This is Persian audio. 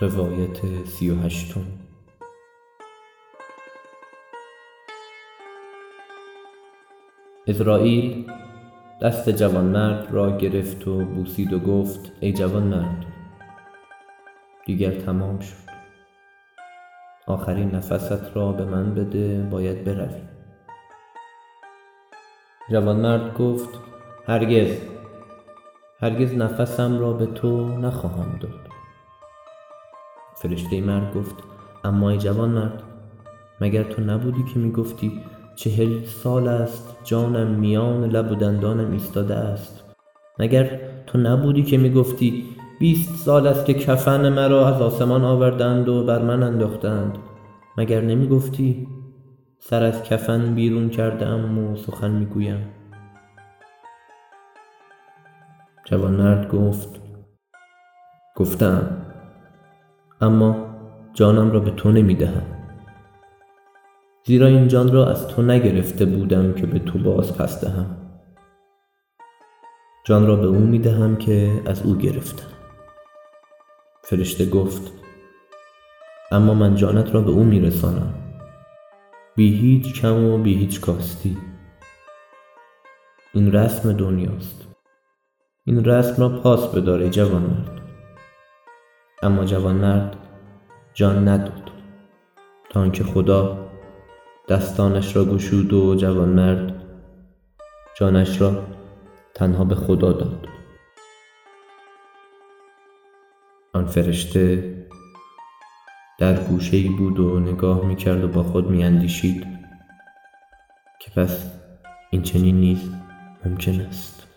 روایت سی و هشتم. ازرائیل دست جوانمرد را گرفت و بوسید و گفت ای جوانمرد دیگر تمام شد. آخرین نفست را به من بده باید بروی. جوانمرد گفت هرگز هرگز نفسم را به تو نخواهم داد. فرشته مرد گفت اما ای جوانمرد مگر تو نبودی که می گفتی چهل سال است جانم میان لب و دندانم ایستاده است؟ مگر تو نبودی که می گفتی بیست سال است که کفن مرا از آسمان آوردند و بر من انداختند؟ مگر نمی گفتی سر از کفن بیرون کرده ام و سخن می گویم جوانمرد گفت گفته ام اما جانم را به تو نمی دهم زیرا این جان را از تو نگرفته بودم که به تو باز پس دهم. جان را به او می دهم که از او گرفتم. فرشته گفت اما من جانت را به او می رسانم بی هیچ کم و بی هیچ کاستی. این رسم دنیاست. این رسم را پاس بدار ای جوانمرد. اما جوانمرد جان نداد. تا آنکه خدا دستانش را گشود و جوانمرد جانش را تنها به خدا داد. آن فرشته در گوشه ای بود و نگاه می کرد و با خود می اندیشید که پس این چنین نیز ممکن است.